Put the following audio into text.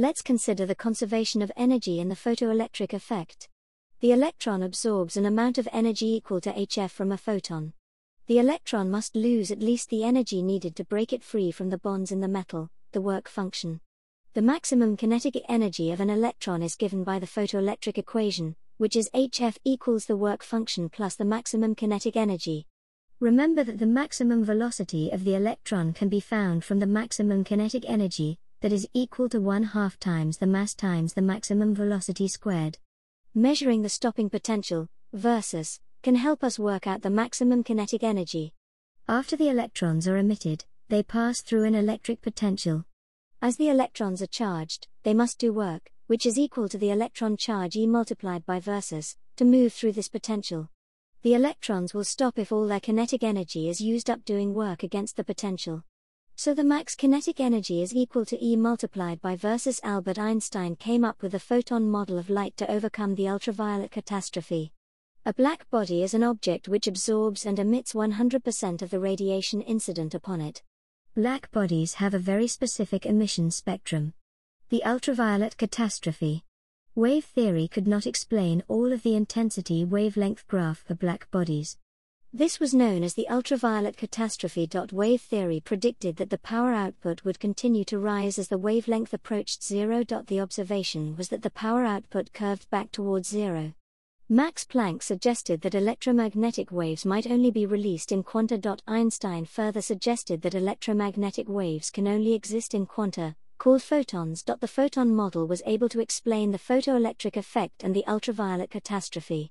Let's consider the conservation of energy in the photoelectric effect. The electron absorbs an amount of energy equal to hf from a photon. The electron must lose at least the energy needed to break it free from the bonds in the metal, the work function. The maximum kinetic energy of an electron is given by the photoelectric equation, which is hf equals the work function plus the maximum kinetic energy. Remember that the maximum velocity of the electron can be found from the maximum kinetic energy, that is equal to 1 half times the mass times the maximum velocity squared. Measuring the stopping potential, Vs, can help us work out the maximum kinetic energy. After the electrons are emitted, they pass through an electric potential. As the electrons are charged, they must do work, which is equal to the electron charge E multiplied by Vs, to move through this potential. The electrons will stop if all their kinetic energy is used up doing work against the potential. So the max kinetic energy is equal to E multiplied by Vs Albert Einstein came up with a photon model of light to overcome the ultraviolet catastrophe. A black body is an object which absorbs and emits 100% of the radiation incident upon it. Black bodies have a very specific emission spectrum. The ultraviolet catastrophe. Wave theory could not explain all of the intensity wavelength graph for black bodies. This was known as the ultraviolet catastrophe. Wave theory predicted that the power output would continue to rise as the wavelength approached zero. The observation was that the power output curved back towards zero. Max Planck suggested that electromagnetic waves might only be released in quanta. Einstein further suggested that electromagnetic waves can only exist in quanta, called photons. The photon model was able to explain the photoelectric effect and the ultraviolet catastrophe.